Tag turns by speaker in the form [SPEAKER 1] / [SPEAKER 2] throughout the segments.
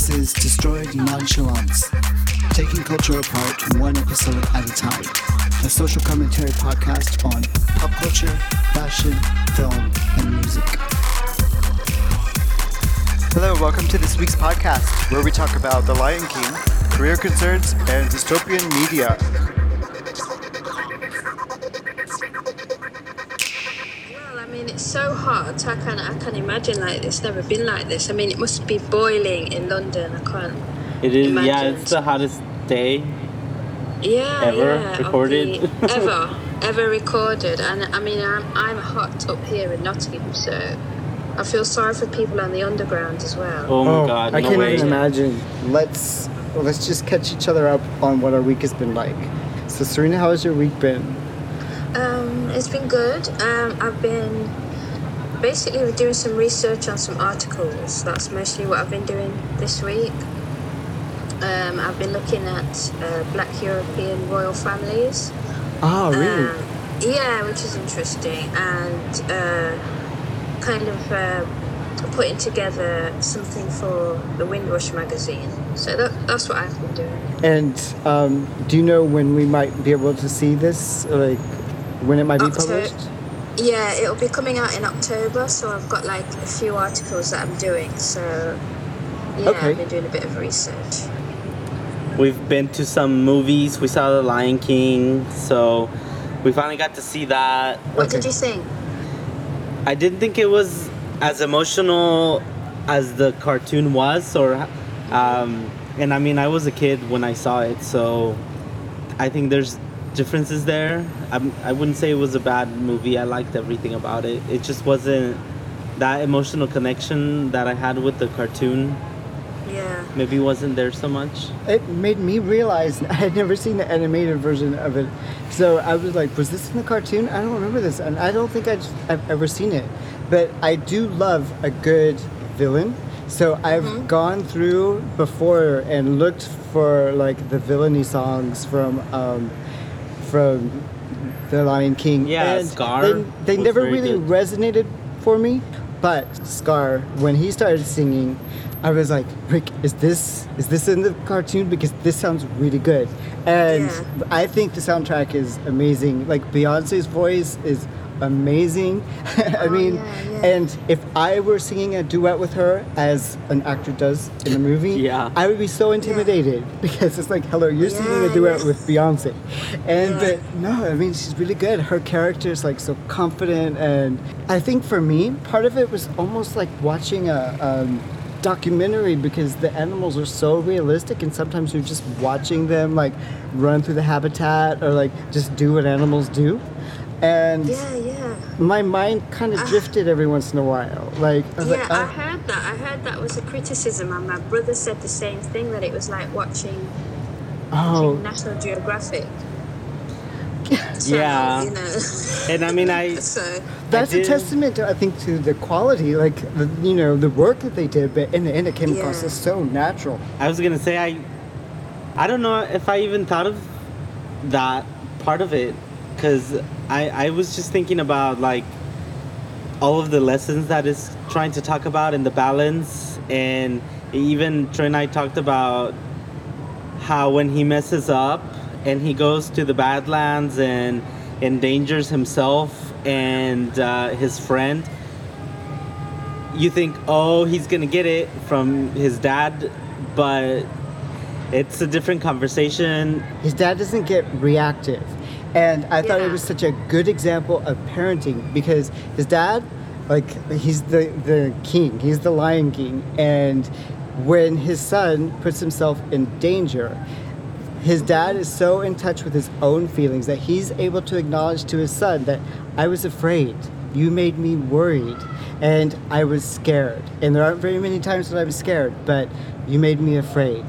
[SPEAKER 1] This is Destroyed Nonchalance, taking culture apart one episode at a time. A social commentary podcast on pop culture, fashion, film, and music. Hello, welcome to this week's podcast, where we talk about The Lion King, career concerns, and dystopian media.
[SPEAKER 2] Hot. I can I can imagine like it's never been like this. I mean, it must be boiling in London. I can't.
[SPEAKER 3] It is, yeah, it's the hottest day.
[SPEAKER 2] Yeah,
[SPEAKER 3] Ever
[SPEAKER 2] yeah,
[SPEAKER 3] recorded?
[SPEAKER 2] the- ever, ever recorded. And I mean, I'm I'm hot up here in Nottingham, so I feel sorry for people on the underground as well.
[SPEAKER 3] Oh my god,
[SPEAKER 1] I
[SPEAKER 3] no
[SPEAKER 1] can't
[SPEAKER 3] way.
[SPEAKER 1] even imagine. Let's let's just catch each other up on what our week has been like. So, Serena, how has your week been?
[SPEAKER 2] Um, it's been good. Um, I've been basically we're doing some research on some articles. That's mostly what I've been doing this week. Um, I've been looking at uh, Black European royal families.
[SPEAKER 1] Oh, really?
[SPEAKER 2] Um, yeah, which is interesting, and uh, kind of uh, putting together something for the Windrush magazine. So that, that's what I've been doing.
[SPEAKER 1] And um, do you know when we might be able to see this? Like, when it might be published?
[SPEAKER 2] Yeah, it'll be coming out in October, so I've got like a few articles that I'm doing. So yeah,
[SPEAKER 1] Okay.
[SPEAKER 2] I've been doing a bit of research.
[SPEAKER 3] We've been to some movies. We saw The Lion King, so we finally got to see that.
[SPEAKER 2] What
[SPEAKER 1] Okay.
[SPEAKER 2] did you think?
[SPEAKER 3] I didn't think it was as emotional as the cartoon was, or, um, and I mean, I was a kid when I saw it, so I think there's differences there. I'm, I wouldn't say it was a bad movie. I liked everything about it. It just wasn't that emotional connection that I had with the cartoon.
[SPEAKER 2] Yeah.
[SPEAKER 3] Maybe wasn't there so much.
[SPEAKER 1] It made me realize I had never seen the animated version of it. So I was like, was this in the cartoon? I don't remember this. And I don't think I just, I've ever seen it. But I do love a good villain. So I've gone through before and looked for like the villainy songs from um, from The Lion King.
[SPEAKER 3] Yeah,
[SPEAKER 1] and
[SPEAKER 3] Scar
[SPEAKER 1] They, they never really
[SPEAKER 3] good.
[SPEAKER 1] resonated for me. But Scar, when he started singing, I was like, Rick, is this is this in the cartoon? Because this sounds really good. And
[SPEAKER 2] Yeah.
[SPEAKER 1] I think the soundtrack is amazing. Like Beyonce's voice is amazing. I
[SPEAKER 2] Oh,
[SPEAKER 1] mean,
[SPEAKER 2] yeah, yeah.
[SPEAKER 1] and if I were singing a duet with her, as an actor does in a movie,
[SPEAKER 3] Yeah.
[SPEAKER 1] I would be so intimidated because it's like, hello, you're singing a duet
[SPEAKER 2] yeah.
[SPEAKER 1] with Beyonce, and
[SPEAKER 2] Yeah.
[SPEAKER 1] but no, I mean she's really good. Her character is like so confident, and I think for me, part of it was almost like watching a. Um, documentary because the animals are so realistic and sometimes you're just watching them like run through the habitat or like just do what animals do and
[SPEAKER 2] Yeah, yeah.
[SPEAKER 1] my mind kind of
[SPEAKER 2] Ah.
[SPEAKER 1] drifted every once in a while like I
[SPEAKER 2] Yeah,
[SPEAKER 1] like,
[SPEAKER 2] I
[SPEAKER 1] oh,
[SPEAKER 2] heard that. I heard that was a criticism, and my brother said the same thing that it was like watching,
[SPEAKER 1] oh
[SPEAKER 2] watching National Geographic. So,
[SPEAKER 3] Yeah.
[SPEAKER 2] You know.
[SPEAKER 3] And I mean, I
[SPEAKER 2] so
[SPEAKER 1] That's a testament, to, I think, to the quality, like the, you know, the work that they did. But in the end, it came across as so natural.
[SPEAKER 3] I was gonna say I, I don't know if I even thought of that part of it, cause I I was just thinking about like all of the lessons that it's trying to talk about and the balance, and even Troy and I talked about how when he messes up and he goes to the Badlands and endangers himself and uh, his friend you think, oh, he's gonna get it from his dad, but it's a different conversation.
[SPEAKER 1] His dad doesn't get reactive. And I thought it was such a good example of parenting because his dad, like, he's the, the king, he's the lion king. And when his son puts himself in danger, his dad is so in touch with his own feelings that he's able to acknowledge to his son that I was afraid. You made me worried. And I was scared. And there aren't very many times that I was scared, but you made me afraid.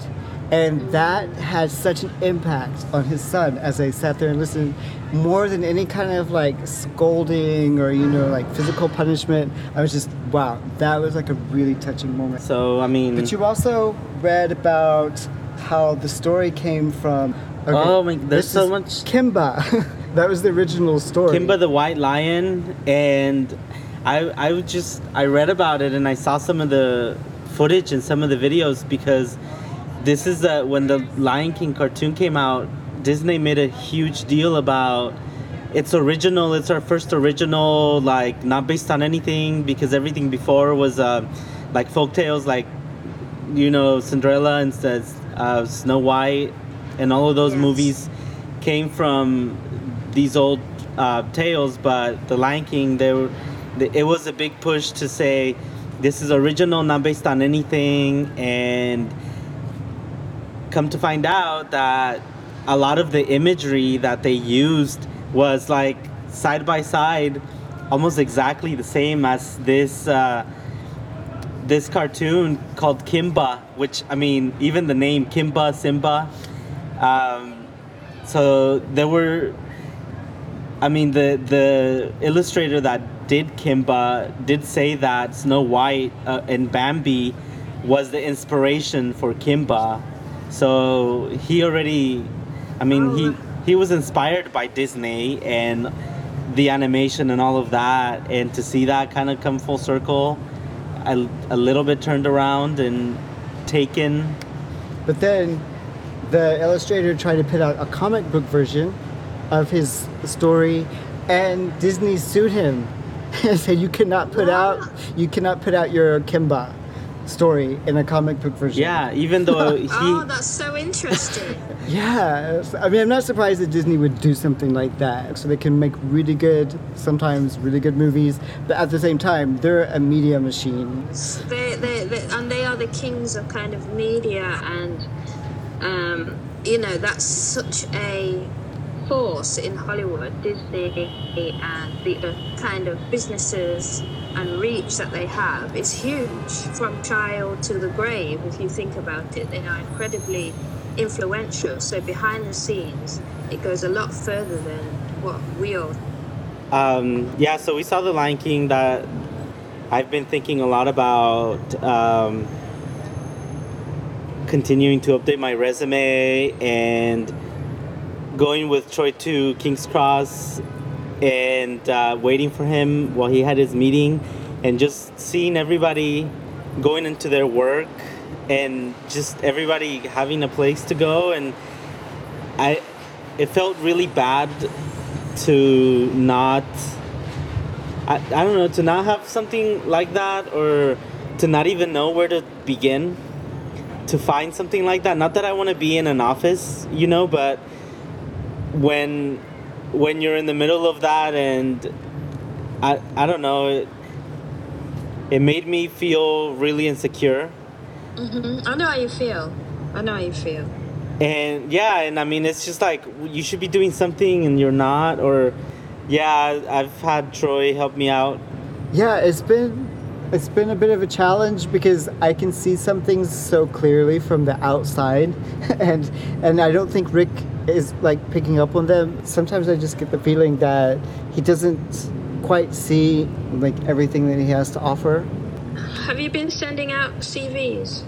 [SPEAKER 1] And that had such an impact on his son as I sat there and listened more than any kind of like scolding or, you know, like physical punishment. I was just, wow, that was like a really touching moment.
[SPEAKER 3] So I mean,
[SPEAKER 1] But you also read about how the story came from. okay,
[SPEAKER 3] Oh my- there's so much-
[SPEAKER 1] Kimba. that was the original story.
[SPEAKER 3] Kimba the White Lion, and I I would just I read about it and I saw some of the footage and some of the videos because this is the when the Lion King cartoon came out, Disney made a huge deal about it's original. It's our first original, like not based on anything because everything before was uh, like folk tales, like you know Cinderella and uh, Snow White, and all of those
[SPEAKER 2] Yes.
[SPEAKER 3] movies came from these old uh, tales. But the Lion King, they were, the- it was a big push to say this is original, not based on anything, and come to find out that a lot of the imagery that they used was like side by side almost exactly the same as this uh, this cartoon called Kimba which I mean even the name Kimba Simba um, so there were I mean the the illustrator that did Kimba did say that Snow White uh, and Bambi was the inspiration for Kimba. So he already I mean
[SPEAKER 2] Oh.
[SPEAKER 3] he he was inspired by Disney and the animation and all of that and to see that kind of come full circle a, a little bit turned around and taken.
[SPEAKER 1] But then the illustrator tried to put out a comic book version of his story, and Disney sued him and said you cannot put out you cannot put out your Kimba story in a comic book version.
[SPEAKER 3] yeah even though he
[SPEAKER 2] oh, that's so interesting.
[SPEAKER 1] Yeah, I mean, I'm not surprised that Disney would do something like that. So they can make really good, sometimes really good movies, but at the same time, they're a media machine.
[SPEAKER 2] they, they, they, and they are the kings of kind of media, and um, you know that's such a force in Hollywood, Disney, and the, kind of businesses and reach that they have is huge from child to the grave. If you think about it, they are incredibly influential. So behind the scenes, it goes a lot further than what we all
[SPEAKER 3] Um, yeah, so we saw The Lion King that I've been thinking a lot about um, continuing to update my resume and going with Troy to King's Cross and uh, waiting for him while he had his meeting and just seeing everybody going into their work and just everybody having a place to go. And I it felt really bad to not I, I don't know to not have something like that or to not even know where to begin to find something like that. Not that I want to be in an office you know but when when you're in the middle of that and I I don't know it, it made me feel really insecure
[SPEAKER 2] hmm I know how you feel. I know how you feel.
[SPEAKER 3] And yeah, and I mean, it's just like you should be doing something and you're not, or yeah, I've had Troy help me out.
[SPEAKER 1] Yeah, it's been it's been a bit of a challenge because I can see some things so clearly from the outside, and and I don't think Rick is like picking up on them. Sometimes I just get the feeling that he doesn't quite see like everything that he has to offer.
[SPEAKER 2] Have you been sending out CVs?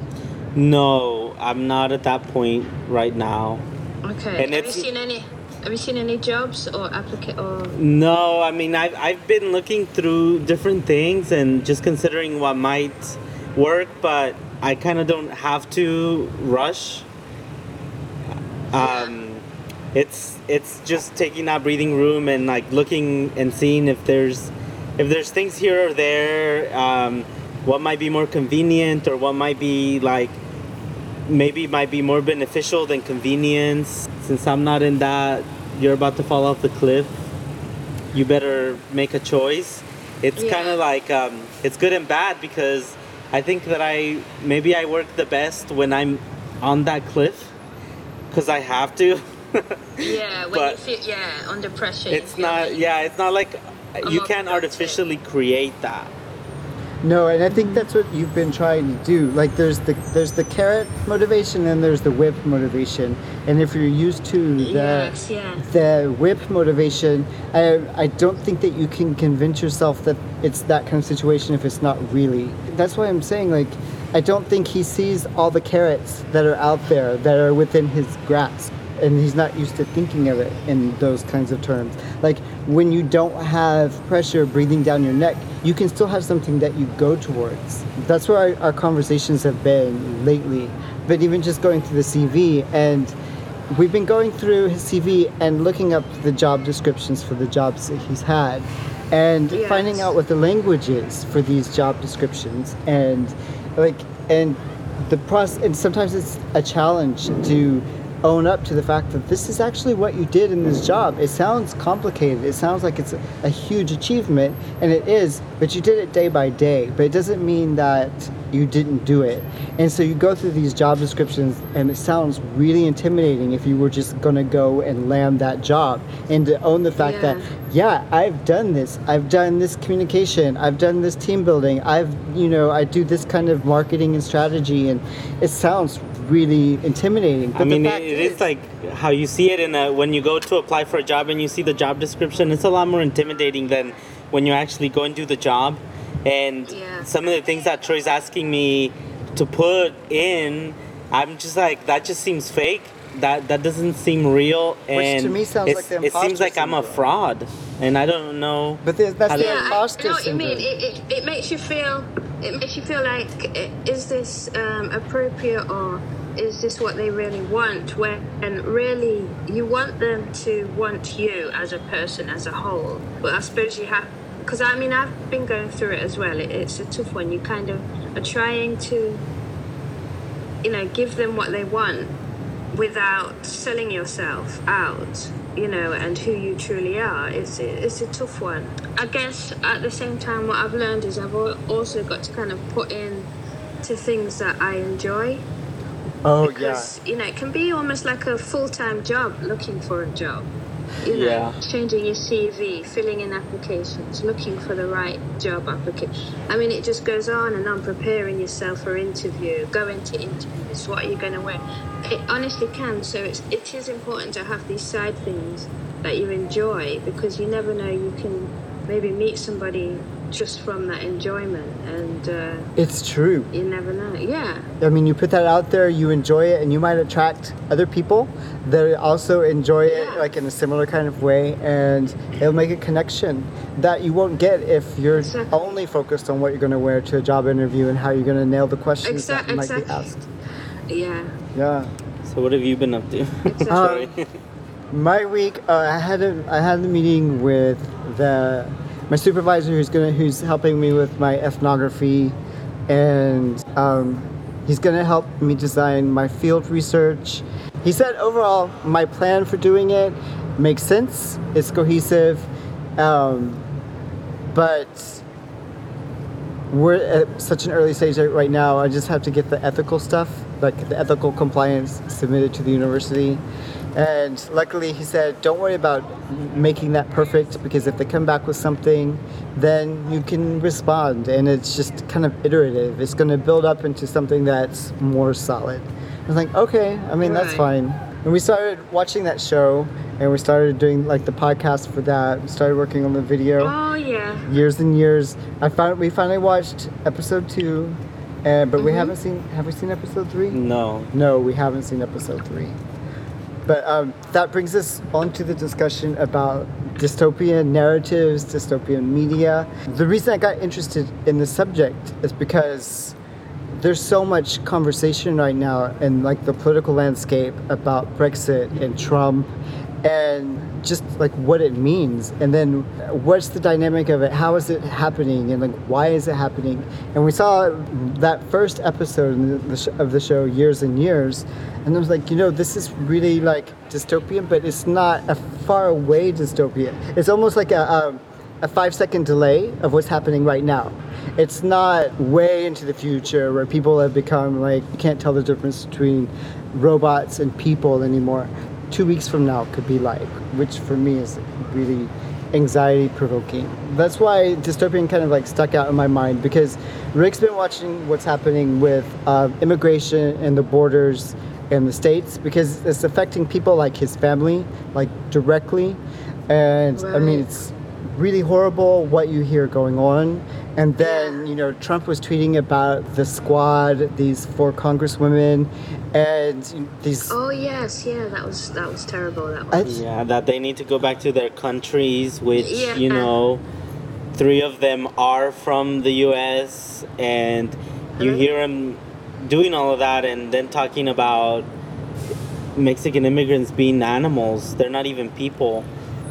[SPEAKER 3] No, I'm not at that point right now.
[SPEAKER 2] Okay.
[SPEAKER 3] And
[SPEAKER 2] have you seen any? Have you seen any jobs or applica- or?
[SPEAKER 3] No, I mean, I've, I've been looking through different things and just considering what might work, but I kind of don't have to rush. Um, it's it's just taking that breathing room and like looking and seeing if there's if there's things here or there, um, what might be more convenient or what might be like maybe might be more beneficial than convenience. Since I'm not in that, you're about to fall off the cliff. You better make a choice. It's
[SPEAKER 2] Yeah.
[SPEAKER 3] kind of like um, it's good and bad because I think that I maybe I work the best when I'm on that cliff because I have to.
[SPEAKER 2] Yeah, when you feel yeah under pressure.
[SPEAKER 3] it's not.
[SPEAKER 2] that-
[SPEAKER 3] Yeah, it's not like you can't
[SPEAKER 2] productive.
[SPEAKER 3] artificially create that.
[SPEAKER 1] No, and I think that's what you've been trying to do. Like there's the there's the carrot motivation and there's the whip motivation. And if you're used to the
[SPEAKER 2] Yes, yeah.
[SPEAKER 1] the whip motivation, I I don't think that you can convince yourself that it's that kind of situation if it's not really. That's why I'm saying like I don't think he sees all the carrots that are out there that are within his grasp. And he's not used to thinking of it in those kinds of terms. Like when you don't have pressure breathing down your neck, you can still have something that you go towards. That's where our, our conversations have been lately. But even just going through the CV and we've been going through his CV and looking up the job descriptions for the jobs that he's had and
[SPEAKER 2] Yes.
[SPEAKER 1] finding out what the language is for these job descriptions and like and the process and sometimes it's a challenge to own up to the fact that this is actually what you did in this job. It sounds complicated. It sounds like it's a, a huge achievement and it is but you did it day by day. But it doesn't mean that you didn't do it. And so you go through these job descriptions and it sounds really intimidating if you were just going to go and land that job and to own the fact that
[SPEAKER 2] Yeah.
[SPEAKER 1] yeah i've done this. I've done this communication. I've done this team building. I've you know i do this kind of marketing and strategy and it sounds really intimidating but
[SPEAKER 3] I mean,
[SPEAKER 1] the
[SPEAKER 3] it,
[SPEAKER 1] fact
[SPEAKER 3] it is like how you see it in a, when you go to apply for a job and you see the job description. It's a lot more intimidating than when you actually go and do the job. And
[SPEAKER 2] Yeah.
[SPEAKER 3] some of the things that Troy's asking me to put in, I'm just like that. Just seems fake. That that doesn't seem real. And
[SPEAKER 1] to me sounds like the
[SPEAKER 3] it seems
[SPEAKER 1] imposter
[SPEAKER 3] like I'm a fraud, and I don't know.
[SPEAKER 1] but that's
[SPEAKER 3] How
[SPEAKER 1] the
[SPEAKER 3] do-
[SPEAKER 2] Yeah, I
[SPEAKER 1] imposter
[SPEAKER 2] know what you
[SPEAKER 1] syndrome
[SPEAKER 2] mean. It, it, it makes you feel it makes you feel like is this um, appropriate or is this what they really want? When and really you want them to want you as a person as a whole. But I suppose you have because I mean I've been going through it as well. It, it's a tough one. You kind of are trying to you know give them what they want without selling yourself out you know and who you truly are it's it's a tough one. I guess at the same time what i've learned is i've also got to kind of put in to things that i enjoy.
[SPEAKER 1] Oh yeah.
[SPEAKER 2] Because you know it can be almost like a full-time job looking for a job you know
[SPEAKER 3] Yeah.
[SPEAKER 2] changing your cv filling in applications looking for the right job application i mean it just goes on and on preparing yourself for interview going to interviews what are you going to wear it honestly can so it's it is important to have these side things that you enjoy because you never know you can maybe meet somebody just from that enjoyment and uh,
[SPEAKER 1] it's true
[SPEAKER 2] you never know yeah
[SPEAKER 1] I mean, you put that out there, you enjoy it, and you might attract other people that also enjoy it, like in a similar kind of way, and it'll make a connection that you won't get if you're
[SPEAKER 2] Exactly.
[SPEAKER 1] only focused on what you're going to wear to a job interview and how you're going to nail the questions
[SPEAKER 2] Exact-
[SPEAKER 1] that might be asked.
[SPEAKER 2] yeah
[SPEAKER 1] Yeah.
[SPEAKER 3] So what have you been up to?
[SPEAKER 2] Exactly.
[SPEAKER 1] Um, My week, uh, I had a I had a meeting with the my supervisor who's gonna who's helping me with my ethnography, and um, he's gonna help me design my field research. He said overall my plan for doing it makes sense. It's cohesive, um, but we're at such an early stage right now. I just have to get the ethical stuff, like the ethical compliance, submitted to the university. And luckily, he said, "Don't worry about making that perfect because if they come back with something, then you can respond, and it's just kind of iterative. It's going to build up into something that's more solid." I was like, "Okay, I mean that's fine." And we started watching that show, and we started doing like the podcast for that. We started working on the video
[SPEAKER 2] oh yeah
[SPEAKER 1] years and years. I found we finally watched episode two, uh, but we
[SPEAKER 2] Mhm.
[SPEAKER 1] haven't seen. Have we seen episode three?
[SPEAKER 3] no.
[SPEAKER 1] No, we haven't seen episode three. But um, that brings us on to the discussion about dystopian narratives, dystopian media. The reason I got interested in the subject is because there's so much conversation right now in like the political landscape about Brexit and Trump and just like what it means and then what's the dynamic of it how is it happening and like why is it happening and we saw that first episode of the show years and years and I was like you know this is really like dystopian but it's not a far away dystopia it's almost like a, a a five second delay of what's happening right now. It's not way into the future where people have become like, you can't tell the difference between robots and people anymore. Two weeks from now could be like, which for me is really anxiety provoking. That's why dystopian kind of like stuck out in my mind because Rick's been watching what's happening with uh, immigration and the borders in the states because it's affecting people like his family like directly and i mean it's really horrible what you hear going on And then, you know, Trump was tweeting about the squad, these four congresswomen, and these.
[SPEAKER 2] Oh yes, yeah, that was that was terrible. That was.
[SPEAKER 3] Yeah, that they need to go back to their countries, which,
[SPEAKER 2] Yeah.
[SPEAKER 3] you know, three of them are from the US, and you
[SPEAKER 2] Mhm.
[SPEAKER 3] hear them doing all of that and then talking about Mexican immigrants being animals. They're not even people.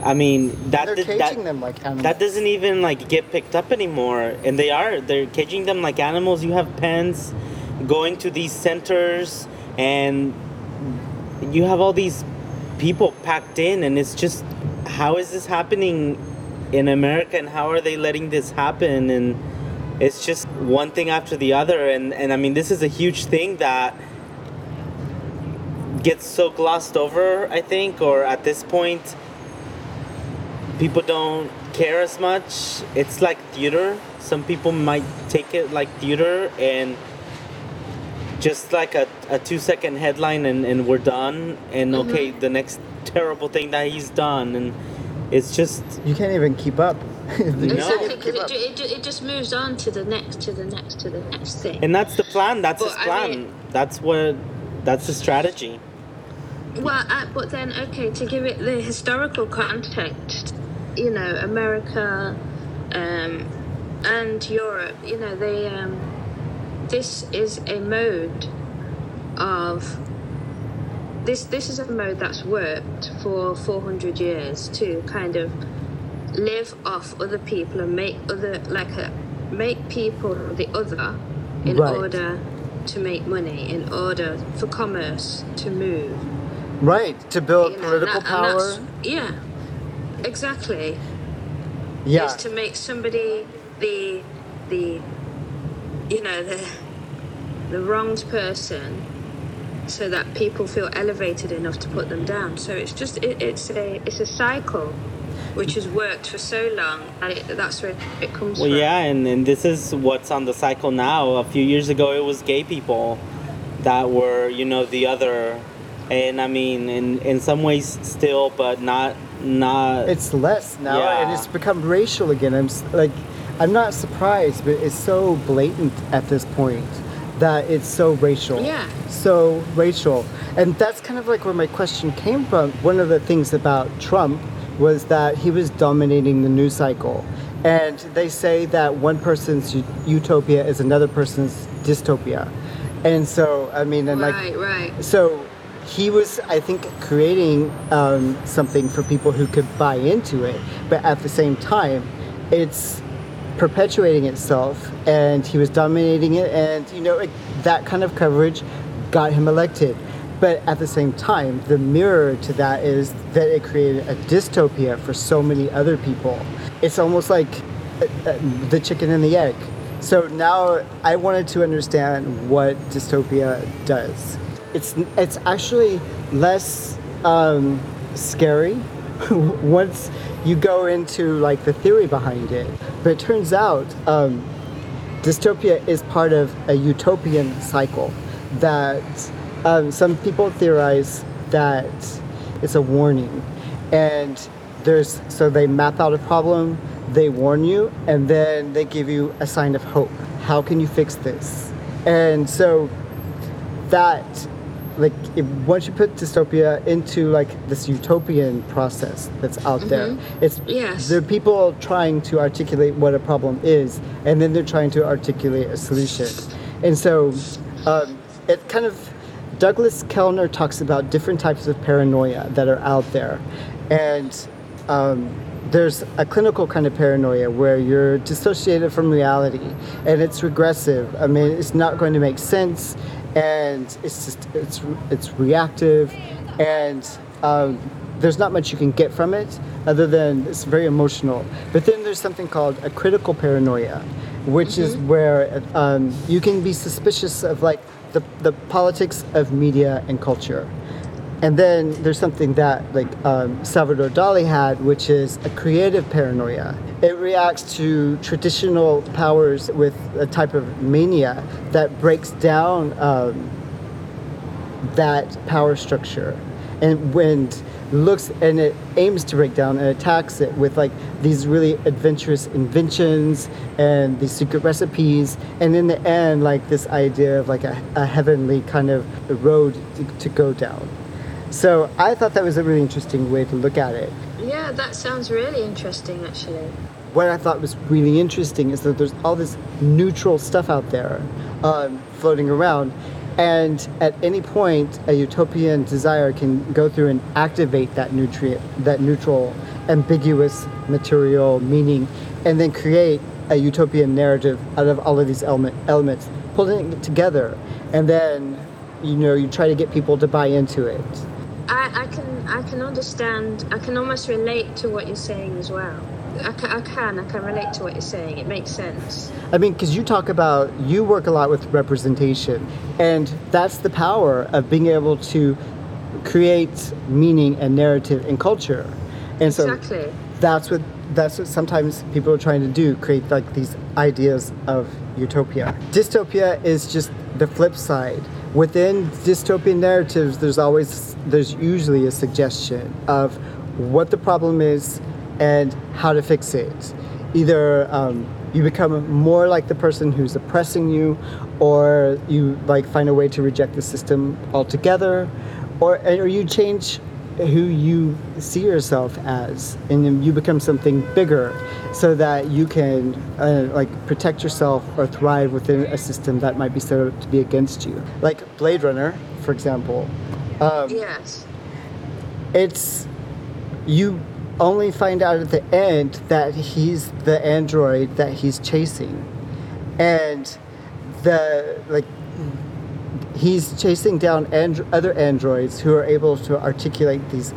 [SPEAKER 3] I mean, that
[SPEAKER 1] they're caging
[SPEAKER 3] that,
[SPEAKER 1] them like animals.
[SPEAKER 3] that doesn't even like get picked up anymore and they are they're caging them like animals you have pens going to these centers and you have all these people packed in and it's just how is this happening in america and how are they letting this happen and it's just one thing after the other and and i mean this is a huge thing that gets so glossed over i think or at this point people don't care as much. It's like theater. Some people might take it like theater and just like a, a two second headline and, and we're done. And mm-hmm. okay, the next terrible thing that he's done. And it's just,
[SPEAKER 1] you can't even keep up. You
[SPEAKER 2] Exactly,
[SPEAKER 1] even
[SPEAKER 2] 'cause
[SPEAKER 1] keep
[SPEAKER 2] it, it, it just moves on to the next, to the next, to the next thing.
[SPEAKER 3] and that's the plan. That's
[SPEAKER 2] But
[SPEAKER 3] his
[SPEAKER 2] I
[SPEAKER 3] plan.
[SPEAKER 2] mean-
[SPEAKER 3] that's what, that's the strategy.
[SPEAKER 2] Well, uh, but then, okay, to give it the historical context, you know, America um, and Europe, you know, they um, this is a mode of this. This is a mode that's worked for four hundred years to kind of live off other people and make other like a make people the other in
[SPEAKER 1] Right.
[SPEAKER 2] order to make money, in order for commerce to move.
[SPEAKER 1] Right, to build
[SPEAKER 2] You know,
[SPEAKER 1] political
[SPEAKER 2] that-
[SPEAKER 1] power.
[SPEAKER 2] that's- Yeah, exactly.
[SPEAKER 1] Yeah.
[SPEAKER 2] Is to make somebody the the you know the the wronged person, so that people feel elevated enough to put them down. So it's just it, it's a it's a cycle, which has worked for so long, and it, that's where it comes
[SPEAKER 3] Well,
[SPEAKER 2] from.
[SPEAKER 3] yeah, and, and this is what's on the cycle now. A few years ago, it was gay people that were, you know, the other. And I mean, in, in some ways still, but not not.
[SPEAKER 1] it's less now and it's become racial again i'm like i'm not surprised but it's so blatant at this point that it's so racial
[SPEAKER 2] Yeah.
[SPEAKER 1] so racial and that's kind of like where my question came from one of the things about trump was that he was dominating the news cycle and they say that one person's utopia is another person's dystopia and so i mean and like
[SPEAKER 2] right, right.
[SPEAKER 1] so he was, I think, creating um, something for people who could buy into it, but at the same time, it's perpetuating itself, and he was dominating it, and you know it, that kind of coverage got him elected. But at the same time, the mirror to that is that it created a dystopia for so many other people. It's almost like uh, uh, the chicken and the egg. So now I wanted to understand what dystopia does. It's it's actually less um, scary once you go into like the theory behind it. But it turns out um, dystopia is part of a utopian cycle that um, some people theorize that it's a warning. And there's so they map out a problem they warn you and then they give you a sign of hope. How can you fix this? And so that like if, once you put dystopia into like this utopian process that's out there it's
[SPEAKER 2] Yes.
[SPEAKER 1] there are people trying to articulate what a problem is and then they're trying to articulate a solution. And so um, it kind of douglas kellner talks about different types of paranoia that are out there. And um, there's a clinical kind of paranoia where you're dissociated from reality and it's regressive. I mean it's not going to make sense and it's just it's it's reactive and um, there's not much you can get from it other than it's very emotional. But then there's something called a critical paranoia which is where um, you can be suspicious of like the, the politics of media and culture and then there's something that like um, Salvador Dali had, which is a creative paranoia. It reacts to traditional powers with a type of mania that breaks down um, that power structure. And when looks and it aims to break down and attacks it with like these really adventurous inventions and these secret recipes and in the end like this idea of like a, a heavenly kind of road to, to go down so i thought that was a really interesting way to look at it
[SPEAKER 2] Yeah, that sounds really interesting, actually.
[SPEAKER 1] what I thought was really interesting is that there's all this neutral stuff out there um, floating around, and at any point, a utopian desire can go through and activate that nutrient, that neutral, ambiguous material meaning, and then create a utopian narrative out of all of these element, elements, pulling it together, and then you know you try to get people to buy into it.
[SPEAKER 2] I, I can I can understand. I can almost relate to what you're saying as well. I can, I can I can relate to what you're saying. It makes sense.
[SPEAKER 1] I mean, because you talk about, you work a lot with representation, and that's the power of being able to create meaning and narrative and culture. And so
[SPEAKER 2] Exactly.
[SPEAKER 1] that's what that's what sometimes people are trying to do, create like these ideas of utopia. Dystopia is just the flip side. Within dystopian narratives, there's always there's usually a suggestion of what the problem is and how to fix it. Either um, you become more like the person who's oppressing you, or you like find a way to reject the system altogether, or or you change who you see yourself as and then you become something bigger so that you can uh, like protect yourself or thrive within a system that might be set up to be against you. Like blade runner for example. Um,
[SPEAKER 2] Yes.
[SPEAKER 1] it's you only find out at the end that he's the android that he's chasing. And the like he's chasing down other androids who are able to articulate these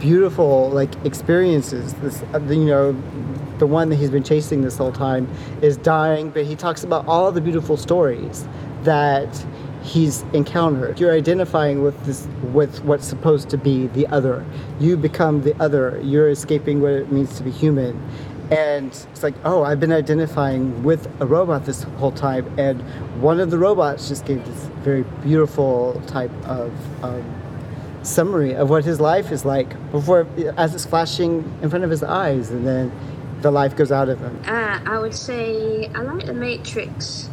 [SPEAKER 1] beautiful like experiences. This uh, you know the one that he's been chasing this whole time is dying but he talks about all the beautiful stories that he's encountered. You're identifying with this with what's supposed to be the other. You become the other. You're escaping what it means to be human and it's like oh i've been identifying with a robot this whole time and one of the robots just gave this very beautiful type of um, summary of what his life is like before as it's flashing in front of his eyes and then the life goes out of him
[SPEAKER 2] Uh, I would say I like the Matrix.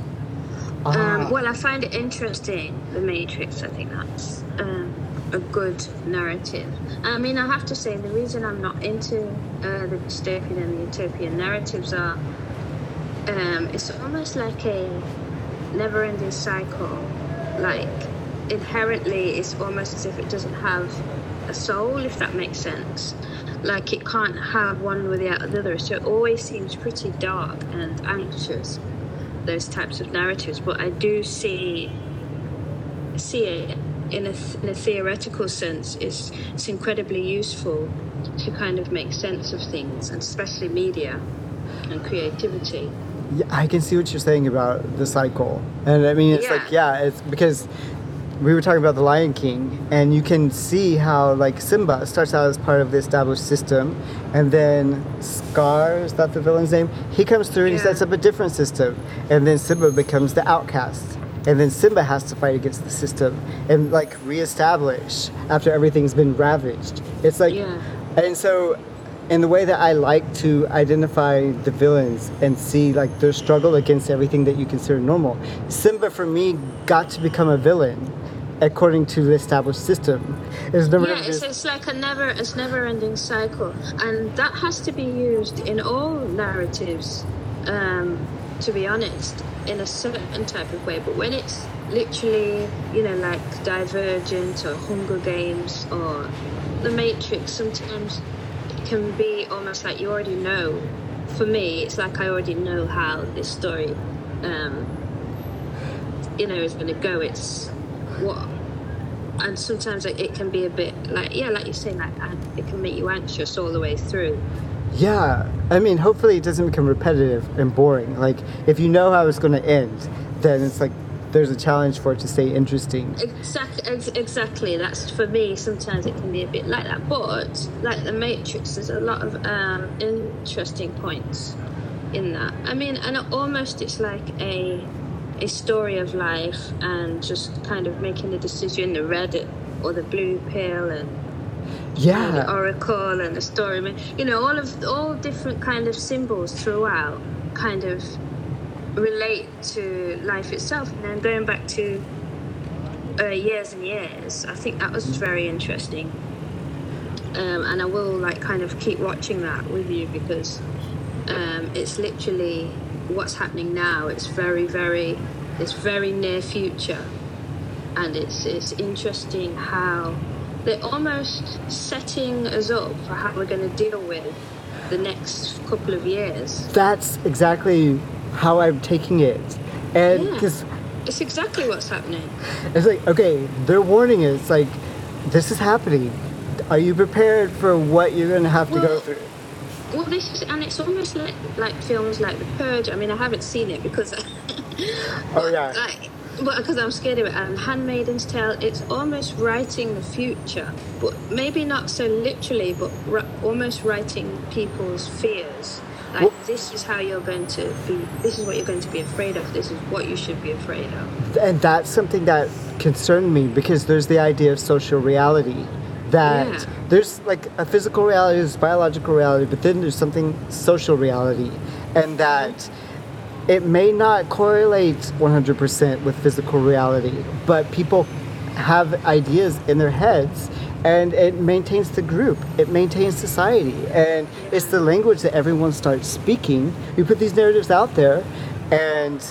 [SPEAKER 1] Ah.
[SPEAKER 2] Um, well, I find it interesting. The Matrix. I think that's um, a good narrative. I mean, I have to say the reason I'm not into uh, the dystopian and the utopian narratives are um, it's almost like a never-ending cycle. Like inherently, it's almost as if it doesn't have a soul, if that makes sense. Like it can't have one without the other. So it always seems pretty dark and anxious. Those types of narratives, but I do see see it in a, in a theoretical sense. It's it's incredibly useful to kind of make sense of things, and especially media and creativity.
[SPEAKER 1] Yeah, I can see what you're saying about the cycle. And I mean, it's like, yeah, it's because we were talking about the Lion King, and you can see how, like, Simba starts out as part of the established system, and then Scar, is that the villain's name? He comes through and he sets up a different system, and then Simba becomes the outcast. And then Simba has to fight against the system and, like, reestablish after everything's been ravaged. It's like,
[SPEAKER 2] Yeah.
[SPEAKER 1] and so in the way that I like to identify the villains and see like their struggle against everything that you consider normal. Simba for me got to become a villain according to the established system. It's never
[SPEAKER 2] Yeah, it's, it's like a never it's never ending cycle, and that has to be used in all narratives. Um, to be honest, in a certain type of way, but when it's literally, you know, like Divergent or Hunger Games or The Matrix, sometimes it can be almost like you already know. For me, it's like I already know how this story, um, you know, is going to go. It's what and sometimes it, it can be a bit like yeah like you're saying like it can make you anxious all the way through
[SPEAKER 1] yeah. I mean, hopefully it doesn't become repetitive and boring. Like if you know how it's going to end, then it's like there's a challenge for it to stay interesting.
[SPEAKER 2] exactly ex- exactly that's for me sometimes it can be a bit like that but like the matrix there's a lot of um, interesting points in that i mean and it, almost it's like a a story of life and just kind of making the decision the red or the blue pill and
[SPEAKER 1] Yeah.
[SPEAKER 2] the oracle and the story. You know, all of all different kind of symbols throughout kind of relate to life itself. And then going back to uh, years and years, I think that was very interesting. Um, and I will like kind of keep watching that with you because um, it's literally what's happening now. It's very, very, it's very near future, and it's it's interesting how they're almost setting us up for how we're going to deal with the next couple of years.
[SPEAKER 1] That's exactly how I'm taking it. And
[SPEAKER 2] Yeah.
[SPEAKER 1] because
[SPEAKER 2] It's exactly what's happening.
[SPEAKER 1] it's like, okay, they're warning us, like, this is happening. Are you prepared for what you're going to have to go through?
[SPEAKER 2] Well, this is, and it's almost like like films like The Purge. I mean, I haven't seen it because,
[SPEAKER 1] Oh, yeah.
[SPEAKER 2] like, because I'm scared of it. And Handmaiden's Tale, it's almost writing the future, but maybe not so literally, but ri- almost writing people's fears. Like,
[SPEAKER 1] Well-
[SPEAKER 2] this is how you're going to be. This is what you're going to be afraid of. This is what you should be afraid of.
[SPEAKER 1] And that's something that concerned me because there's the idea of social reality. That
[SPEAKER 2] Yeah.
[SPEAKER 1] there's like a physical reality, there's biological reality, but then there's something social reality. And that mm-hmm. It may not correlate 100% with physical reality, but people have ideas in their heads and it maintains the group, it maintains society, and it's the language that everyone starts speaking. We put these narratives out there, and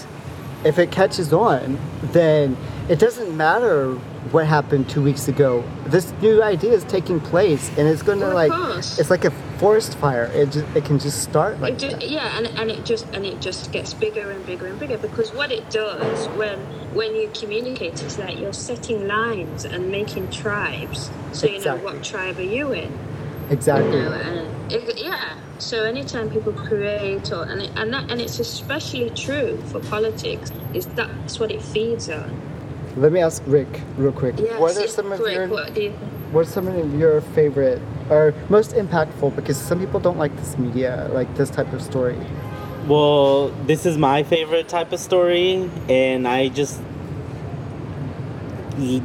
[SPEAKER 1] if it catches on, then it doesn't matter what happened two weeks ago. This new idea is taking place, and it's going to like it's like a forest fire. It just, it can just start like
[SPEAKER 2] It ju-
[SPEAKER 1] that.
[SPEAKER 2] yeah, and, and it just and it just gets bigger and bigger and bigger because what it does when when you communicate, it's like you're setting lines and making tribes, so you know what tribe are you in.
[SPEAKER 1] exactly.
[SPEAKER 2] You know, and it, yeah. So anytime people create or and it, and that and it's especially true for politics is that's what it feeds on.
[SPEAKER 1] Let me ask Rick real quick.
[SPEAKER 2] Yes,
[SPEAKER 1] what are some of
[SPEAKER 2] quick,
[SPEAKER 1] your
[SPEAKER 2] what do you,
[SPEAKER 1] What's some of your favorite or most impactful? Because some people don't like this media, like this type of story.
[SPEAKER 3] Well, this is my favorite type of story, and I just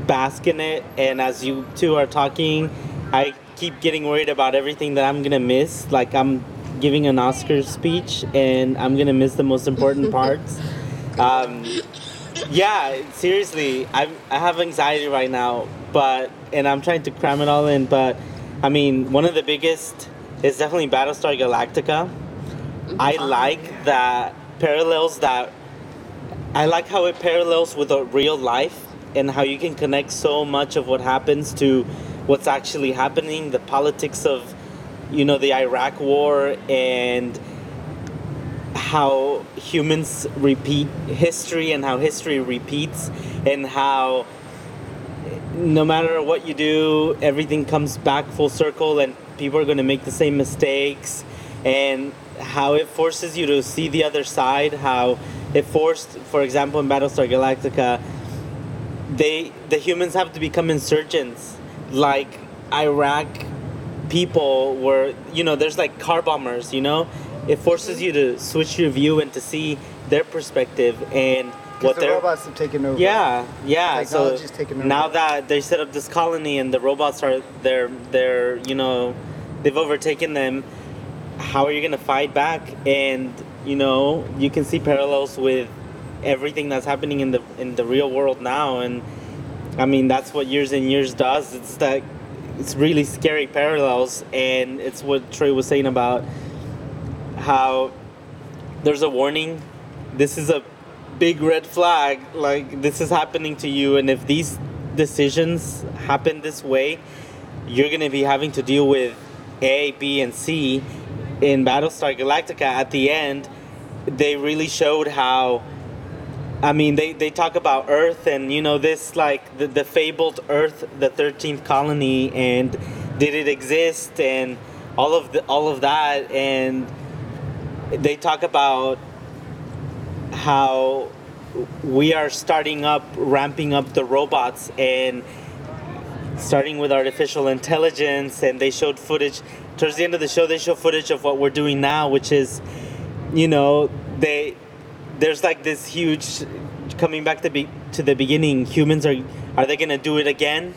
[SPEAKER 3] bask in it. And as you two are talking, I keep getting worried about everything that I'm gonna miss. Like I'm giving an Oscar speech, and I'm gonna miss the most important parts. Um, yeah, seriously, I'm, I have anxiety right now, but and I'm trying to cram it all in. But I mean, one of the biggest is definitely Battlestar Galactica. I uh-huh. like that parallels that. I like how it parallels with a real life and how you can connect so much of what happens to what's actually happening, the politics of, you know, the Iraq War and how humans repeat history and how history repeats and how no matter what you do, everything comes back full circle and people are going to make the same mistakes. And how it forces you to see the other side, how it forced, for example, in Battlestar Galactica, they the humans have to become insurgents. Like Iraq people were you know there's like car bombers you know? It forces mm-hmm. you to switch your view and to see their perspective and what
[SPEAKER 1] the
[SPEAKER 3] they're
[SPEAKER 1] robots have taken over.
[SPEAKER 3] yeah, yeah. So
[SPEAKER 1] taken over.
[SPEAKER 3] now that they set up this colony and the robots are they're they're you know they've overtaken them, how are you gonna fight back? And you know you can see parallels with everything that's happening in the in the real world now, and I mean that's what years and years does. It's that it's really scary parallels, and it's what Trey was saying about how there's a warning. This is a big red flag. Like this is happening to you, and if these decisions happen this way, you're gonna be having to deal with A, B, and C. In Battlestar Galactica, at the end, they really showed how. I mean, they, they talk about Earth and you know this like the, the fabled Earth, the thirteenth colony, and did it exist and all of the all of that and they talk about how we are starting up ramping up the robots and starting with artificial intelligence and they showed footage towards the end of the show they show footage of what we're doing now which is you know they there's like this huge coming back to be to the beginning humans are are they to do it again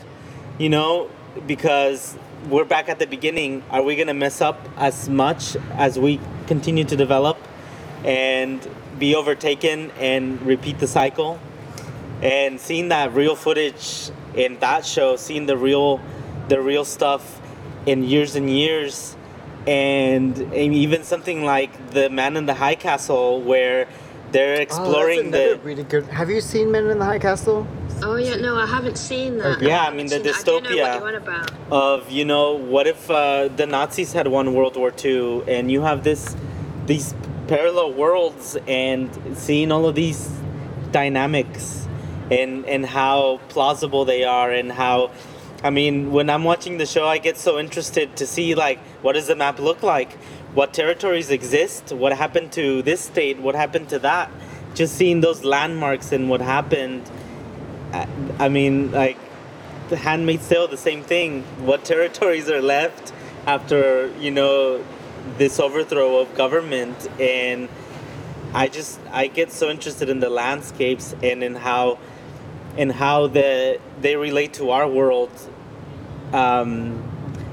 [SPEAKER 3] you know because we're back at the beginning. Are we gonna mess up as much as we continue to develop and be overtaken and repeat the cycle? And seeing that real footage in that show, seeing the real, the real stuff in years and years, and, and even something like the Man in the High Castle, where they're
[SPEAKER 1] Oh,
[SPEAKER 3] exploring
[SPEAKER 1] that's another
[SPEAKER 3] the
[SPEAKER 1] really good. Have you seen Men in the High Castle?
[SPEAKER 2] Oh yeah, no, I haven't seen that.
[SPEAKER 1] Okay.
[SPEAKER 3] Yeah, I mean, the
[SPEAKER 2] seen that. I do know what
[SPEAKER 3] dystopia.
[SPEAKER 2] you're on about.
[SPEAKER 3] of you know what if uh, the Nazis had won World War II and you have this these parallel worlds and seeing all of these dynamics and and how plausible they are and how I mean when I'm watching the show I get so interested to see like what does the map look like? What territories exist? What happened to this state? What happened to that? Just seeing those landmarks and what happened I, I mean like the Handmaid's Tale, the same thing. What territories are left after you know this overthrow of government? And I just I get so interested in the landscapes and in how and how the they relate to our world, um,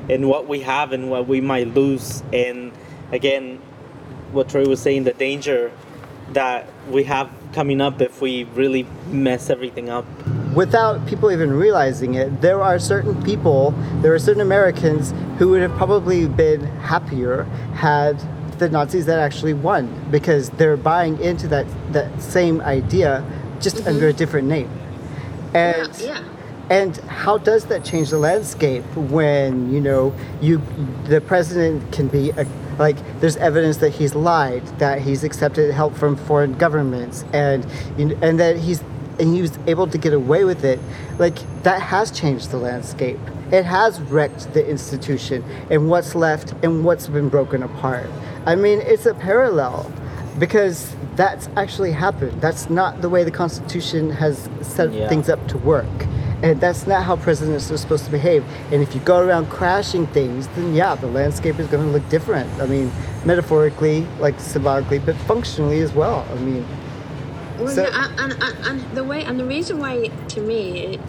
[SPEAKER 3] and what we have and what we might lose. And again, what Troy was saying, the danger that we have coming up if we really mess everything up.
[SPEAKER 1] Without people even realizing it, there are certain people, there are certain Americans who would have probably been happier had the Nazis that actually won because they're buying into that that same idea just under a different name. And
[SPEAKER 2] Mm-hmm. yeah.
[SPEAKER 1] and how does that change the landscape when you know you the president can be a, like there's evidence that he's lied, that he's accepted help from foreign governments, and you know, and that he's and he was able to get away with it. Like that has changed the landscape. It has wrecked the institution and what's left and what's been broken apart. I mean, it's a parallel because that's actually happened. That's not the way the Constitution has set
[SPEAKER 3] Yeah.
[SPEAKER 1] things up to work. And that's not how presidents are supposed to behave. And if you go around crashing things, then yeah, the landscape is going to look different. I mean, metaphorically, like symbolically, but functionally as well. I mean,
[SPEAKER 2] Well,
[SPEAKER 1] So-
[SPEAKER 2] yeah, and, and, and the way and the reason why to me it,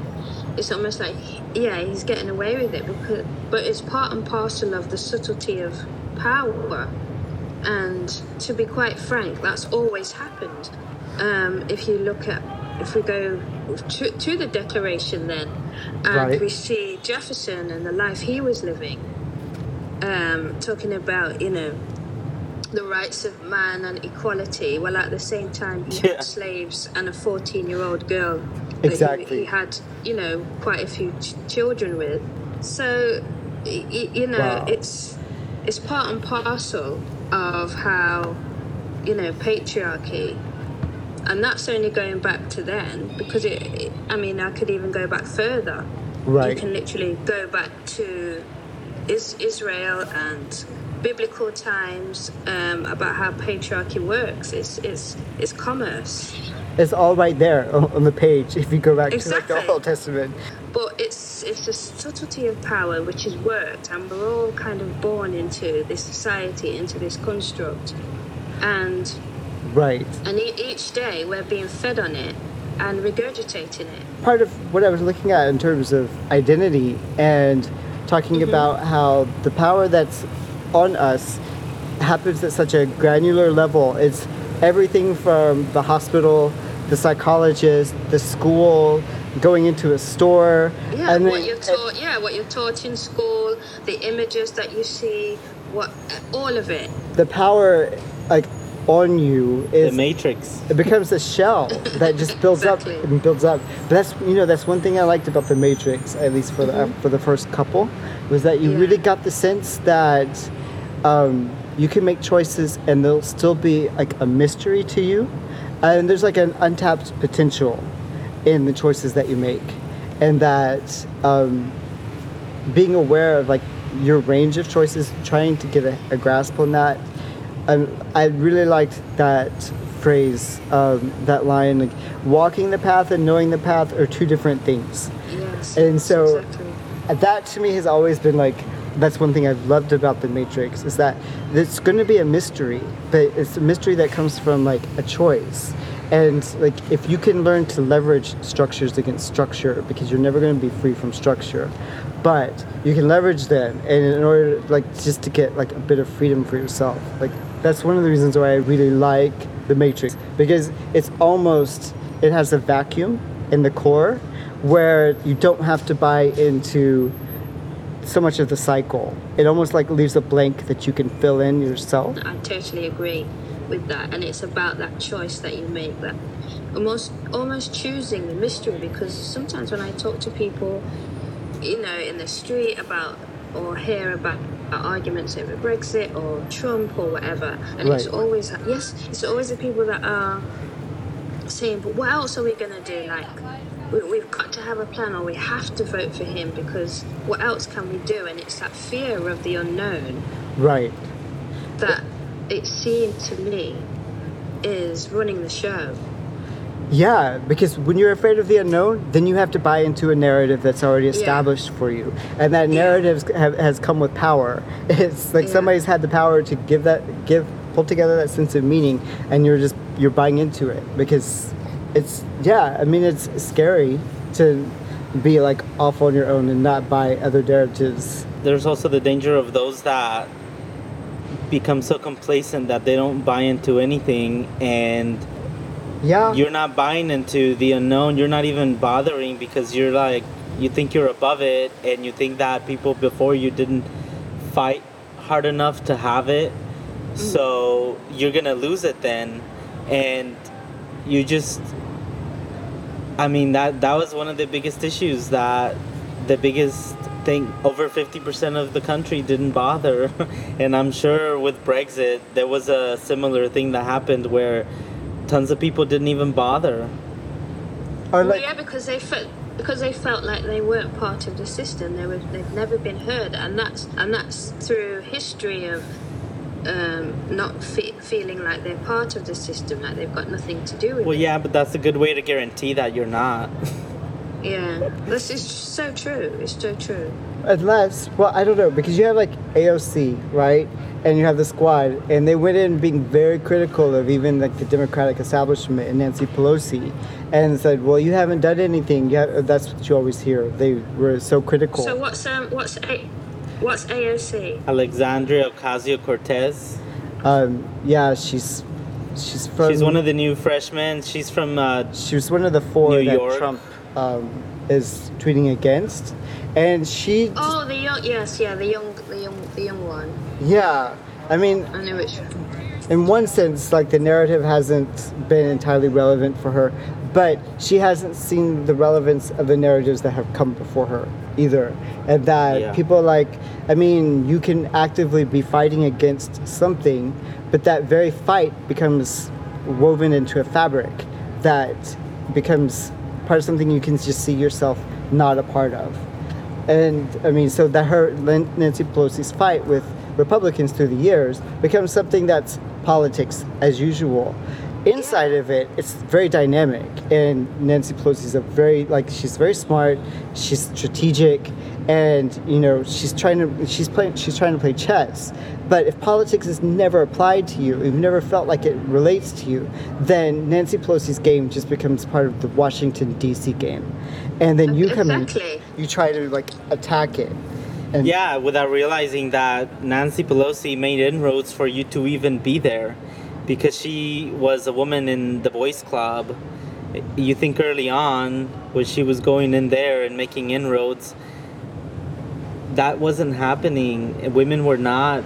[SPEAKER 2] it's almost like yeah he's getting away with it because but it's part and parcel of the subtlety of power and to be quite frank that's always happened um, if you look at if we go to, to the declaration then and
[SPEAKER 1] Right.
[SPEAKER 2] we see jefferson and the life he was living um, talking about you know the rights of man and equality, while at the same time he
[SPEAKER 3] Yeah.
[SPEAKER 2] had slaves and a 14 year old girl that
[SPEAKER 1] Exactly.
[SPEAKER 2] he, he had, you know, quite a few ch- children with. So, you know,
[SPEAKER 1] Wow.
[SPEAKER 2] it's it's part and parcel of how, you know, patriarchy. And that's only going back to then because it, it I mean, I could even go back further.
[SPEAKER 1] Right.
[SPEAKER 2] You can literally go back to is Israel and biblical times um, about how patriarchy works. It's it's it's commerce,
[SPEAKER 1] it's all right there on the page if you go back to like the Old Testament.
[SPEAKER 2] but it's it's a subtlety of power which has worked, and we're all kind of born into this society, into this construct, and
[SPEAKER 1] Right.
[SPEAKER 2] and e- each day we're being fed on it and regurgitating it.
[SPEAKER 1] part of what I was looking at in terms of identity and talking about how the power that's on us happens at such a granular level. It's everything from the hospital, the psychologist, the school, going into a store.
[SPEAKER 2] Yeah,
[SPEAKER 1] and
[SPEAKER 2] what you're taught. Yeah, what you're taught in school, the images that you see, what all of it.
[SPEAKER 1] the power like on you is The
[SPEAKER 3] Matrix.
[SPEAKER 1] it becomes a shell that just builds
[SPEAKER 2] Exactly.
[SPEAKER 1] up and builds up. But that's you know that's one thing I liked about the Matrix, at least for the for the first couple, was that you
[SPEAKER 2] Mm-hmm. Yeah.
[SPEAKER 1] really got the sense that um, you can make choices and they'll still be like a mystery to you, and there's like an untapped potential in the choices that you make, and that um, being aware of like your range of choices, trying to get a, a grasp on that. Um, I really liked that phrase, um, that line, like walking the path and knowing the path are two different things.
[SPEAKER 2] Yes.
[SPEAKER 1] And so
[SPEAKER 2] exactly.
[SPEAKER 1] that to me has always been like that's one thing I've loved about the Matrix is that it's going to be a mystery, but it's a mystery that comes from like a choice. And like if you can learn to leverage structures against structure, because you're never going to be free from structure, but you can leverage them and in order like just to get like a bit of freedom for yourself like that's one of the reasons why i really like the matrix because it's almost it has a vacuum in the core where you don't have to buy into so much of the cycle it almost like leaves a blank that you can fill in yourself
[SPEAKER 2] I totally agree with that, and it's about that choice that you make, that almost almost choosing the mystery. Because sometimes when I talk to people, you know, in the street about or hear about arguments over Brexit or Trump or whatever, and it's
[SPEAKER 1] Right.
[SPEAKER 2] always yes, it's always the people that are saying, "But what else are we gonna do?" Like. We, we've got to have a plan, or we have to vote for him because what else can we do? And it's that fear of the unknown
[SPEAKER 1] right
[SPEAKER 2] that it seemed to me is running the show.
[SPEAKER 1] Yeah, because when you're afraid of the unknown, then you have to buy into a narrative that's already established for you, and that
[SPEAKER 2] Yeah.
[SPEAKER 1] narrative have, has come with power. It's like
[SPEAKER 2] Yeah.
[SPEAKER 1] somebody's had the power to give that, give, pull together that sense of meaning, and you're just you're buying into it because it's yeah. I mean, it's scary to be like off on your own and not buy other derivatives.
[SPEAKER 3] There's also the danger of those that become so complacent that they don't buy into anything and
[SPEAKER 1] Yeah,
[SPEAKER 3] you're not buying into the unknown you're not even bothering because you're like you think you're above it and you think that people before you didn't fight hard enough to have it mm. so you're gonna lose it then and you just i mean that that was one of the biggest issues that the biggest thing over 50% of the country didn't bother. And i'm sure with brexit there was a similar thing that happened where tons of people didn't even bother.
[SPEAKER 1] Or
[SPEAKER 2] Well, yeah, because they felt because they felt like they weren't part of the system. They were they've never been heard, and that's and that's through history of um, not fe- feeling like they're part of the system, like they've got nothing to do with
[SPEAKER 3] well
[SPEAKER 2] it.
[SPEAKER 3] Well, yeah but that's a good way to guarantee that you're not
[SPEAKER 2] Yeah, this is so true. It's so true.
[SPEAKER 1] Unless, well, I don't know, because you have like AOC, right? And you have the squad, and they went in being very critical of even like the Democratic establishment and Nancy Pelosi, and said, "Well, you haven't done anything." Yeah, that's what you always hear. They were so critical.
[SPEAKER 2] So what's um what's a what's AOC?
[SPEAKER 3] alexandria ocasio-cortez
[SPEAKER 1] um, yeah, she's she's from.
[SPEAKER 3] she's one of the new freshmen she's from uh,
[SPEAKER 1] She was one of the four
[SPEAKER 3] New
[SPEAKER 1] that
[SPEAKER 3] York.
[SPEAKER 1] Trump um, is tweeting against, and she.
[SPEAKER 2] Oh, the young yes, yeah, the young the young the young one.
[SPEAKER 1] yeah, I mean,
[SPEAKER 2] I know which.
[SPEAKER 1] in one sense, like the narrative hasn't been entirely relevant for her, but she hasn't seen the relevance of the narratives that have come before her either. And that
[SPEAKER 3] Yeah.
[SPEAKER 1] people like, I mean, you can actively be fighting against something, but that very fight becomes woven into a fabric that becomes part of something you can just see yourself not a part of. And I mean, so that her Nancy Pelosi's fight with Republicans through the years becomes something that's politics as usual. Inside of it, it's very dynamic, and Nancy Pelosi's a very like she's very smart, she's strategic, and you know she's trying to she's playing she's trying to play chess. But if politics is never applied to you, you've never felt like it relates to you, then Nancy Pelosi's game just becomes part of the Washington D.C. game, and then you come in
[SPEAKER 2] Exactly.
[SPEAKER 1] you try to like attack it. And
[SPEAKER 3] Yeah, without realizing that Nancy Pelosi made inroads for you to even be there because she was a woman in the boys club. You think early on when she was going in there and making inroads that wasn't happening. Women were not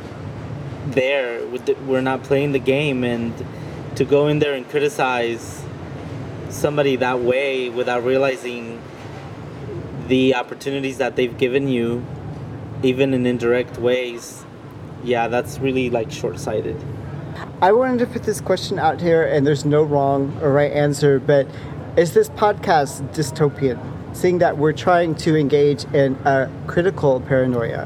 [SPEAKER 3] there. We're not playing the game and to go in there and criticize somebody that way without realizing the opportunities that they've given you even in indirect ways yeah that's really like short-sighted
[SPEAKER 1] I wanted to put this question out here, and there's no wrong or right answer, but is this podcast dystopian? Seeing that we're trying to engage in a critical paranoia.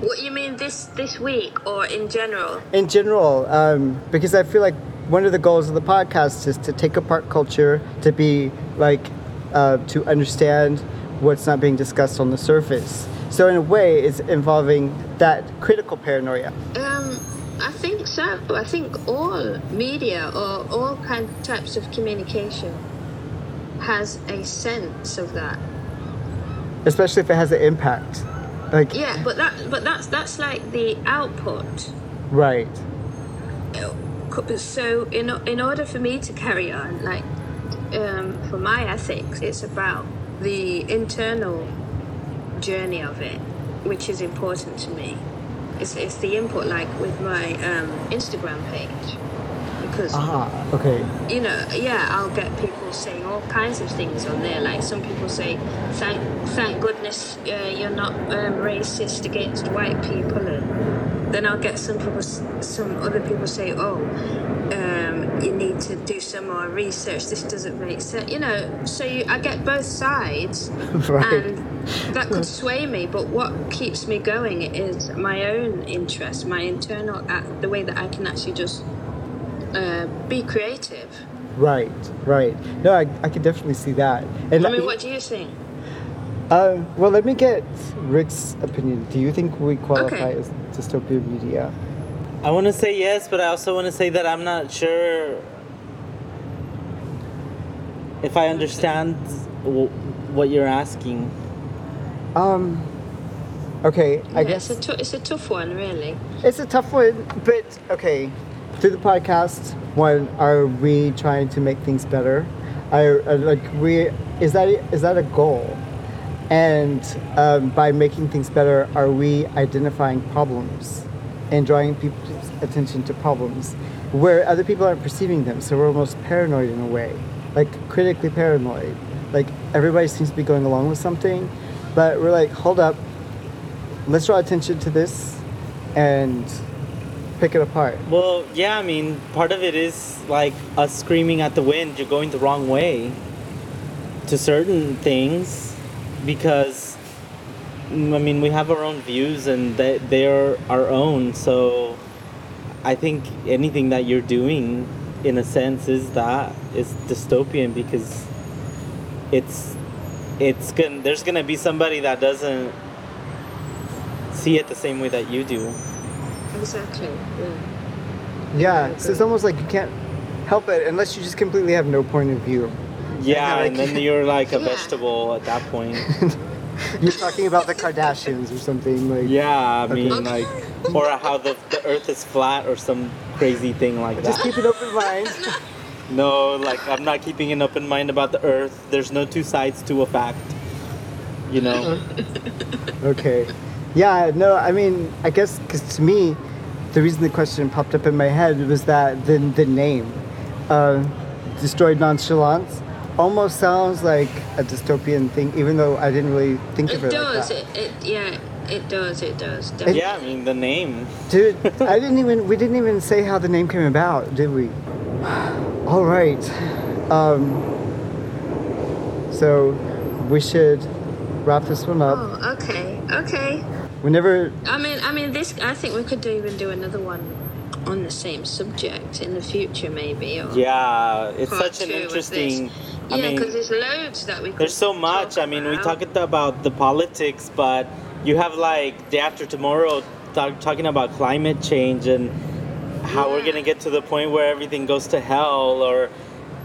[SPEAKER 2] What you mean this this week or in general?
[SPEAKER 1] in general, um, because I feel like one of the goals of the podcast is to take apart culture, to be like, uh, to understand what's not being discussed on the surface. So in a way, it's involving that critical paranoia.
[SPEAKER 2] Um, I think so. I think all media or all kind types of communication has a sense of that.
[SPEAKER 1] especially if it has an impact. Like
[SPEAKER 2] Yeah, but that but that's that's like the output.
[SPEAKER 1] right.
[SPEAKER 2] So in in order for me to carry on, like um, for my ethics, it's about the internal journey of it, which is important to me. It's, it's the input, like with my um, Instagram page, because
[SPEAKER 1] Ah, okay.
[SPEAKER 2] you know, yeah, I'll get people saying all kinds of things on there. Like some people say, "Thank, thank goodness uh, you're not um, racist against white people," and then I'll get some people, s- some other people say, "Oh, um, you need to do some more research. This doesn't make sense." You know, so you, I get both sides,
[SPEAKER 1] Right.
[SPEAKER 2] and that could sway me. But what keeps me going is my own interest, my internal, uh, the way that I can actually just uh, be creative.
[SPEAKER 1] Right, right. No, I, I could definitely see that. And
[SPEAKER 2] I mean, what do you think?
[SPEAKER 1] Um, well, let me get Rick's opinion. Do you think we qualify
[SPEAKER 2] Okay.
[SPEAKER 1] as dystopian media?
[SPEAKER 3] I want to say yes, but I also want to say that I'm not sure if I understand what you're asking.
[SPEAKER 1] Um, okay, I
[SPEAKER 2] Yeah,
[SPEAKER 1] guess
[SPEAKER 2] it's a, it's a tough one, really.
[SPEAKER 1] it's a tough one, but okay. Through the podcast, one, are we trying to make things better? Are, are like we is that is that a goal? And um, by making things better, are we identifying problems and drawing people's attention to problems where other people aren't perceiving them? So we're almost paranoid in a way, like critically paranoid. Like everybody seems to be going along with something, but we're like, hold up, let's draw attention to this and pick it apart.
[SPEAKER 3] Well, yeah, I mean, part of it is like us screaming at the wind, you're going the wrong way to certain things because, mm, I mean, we have our own views and they, they're our own. So I think anything that you're doing, in a sense, is that is dystopian because it's it's gonna there's gonna be somebody that doesn't see it the same way that you do.
[SPEAKER 2] Exactly. Yeah.
[SPEAKER 1] Yeah, so it's almost like you can't help it unless you just completely have no point of view.
[SPEAKER 3] Yeah,
[SPEAKER 1] like-
[SPEAKER 3] and then you're like a
[SPEAKER 2] Yeah.
[SPEAKER 3] vegetable at that point.
[SPEAKER 1] You're talking about the Kardashians or something like.
[SPEAKER 3] Yeah, I mean,
[SPEAKER 2] Okay.
[SPEAKER 3] like, or how the, the earth is flat or some crazy thing like that.
[SPEAKER 1] Just keep an open mind.
[SPEAKER 3] No, like, I'm not keeping an open mind about the earth. There's no two sides to a fact. You know?
[SPEAKER 1] Okay. Yeah, no, I mean, I guess because to me, the reason the question popped up in my head was that the, the name, uh, Destroyed Nonchalance, almost sounds like a dystopian thing, even though I didn't really think of
[SPEAKER 2] It
[SPEAKER 1] it
[SPEAKER 2] does.
[SPEAKER 1] like that.
[SPEAKER 2] It, it yeah. It does. It does. Definitely.
[SPEAKER 3] Yeah, I mean, the name.
[SPEAKER 1] Dude, I didn't even, we didn't even say how the name came about, did we? All right. Um, so we should wrap this one up.
[SPEAKER 2] Oh, okay. Okay.
[SPEAKER 1] We never
[SPEAKER 2] I mean, I mean, this. I think we could do, even do another one on the same subject in the future, maybe. Or
[SPEAKER 3] Yeah, it's such an interesting. I
[SPEAKER 2] yeah,
[SPEAKER 3] mean,
[SPEAKER 2] because there's loads that we. Could
[SPEAKER 3] There's so much.
[SPEAKER 2] talk
[SPEAKER 3] I mean, we
[SPEAKER 2] about.
[SPEAKER 3] talked about the politics, but you have like day after tomorrow talk, talking about climate change and how we're gonna get to the point where everything goes to hell or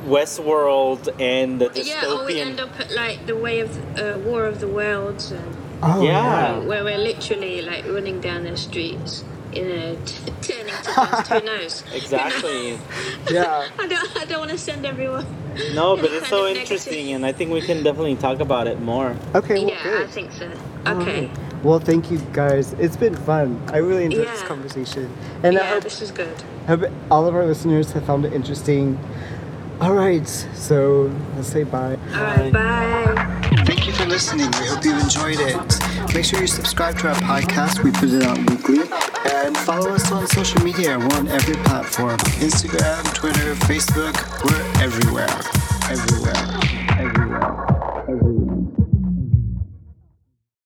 [SPEAKER 3] Westworld and the dystopian.
[SPEAKER 2] Yeah, or we end up at like the way of uh, War of the Worlds, and
[SPEAKER 1] Oh
[SPEAKER 3] Yeah.
[SPEAKER 2] where we're literally like running down the streets in a t- turning to dust. Who knows?
[SPEAKER 3] exactly.
[SPEAKER 1] Yeah.
[SPEAKER 2] I don't. I don't want to send everyone.
[SPEAKER 3] No, but it's so
[SPEAKER 2] of
[SPEAKER 3] interesting,
[SPEAKER 2] negative-
[SPEAKER 3] and I think we can definitely talk about it more.
[SPEAKER 1] Okay, well,
[SPEAKER 2] yeah, I think so. Okay.
[SPEAKER 1] right. Well, thank you guys. It's been fun. I really enjoyed this conversation. And I
[SPEAKER 2] yeah,
[SPEAKER 1] hope,
[SPEAKER 2] this is good.
[SPEAKER 1] I hope all of our listeners have found it interesting. All right, so let's say bye.
[SPEAKER 2] All right. Bye.
[SPEAKER 1] Thank you for listening. We hope you enjoyed it. Make sure you subscribe to our podcast. We put it out weekly. And follow us on social media. We're on every platform Instagram, Twitter, Facebook. We're everywhere. Everywhere.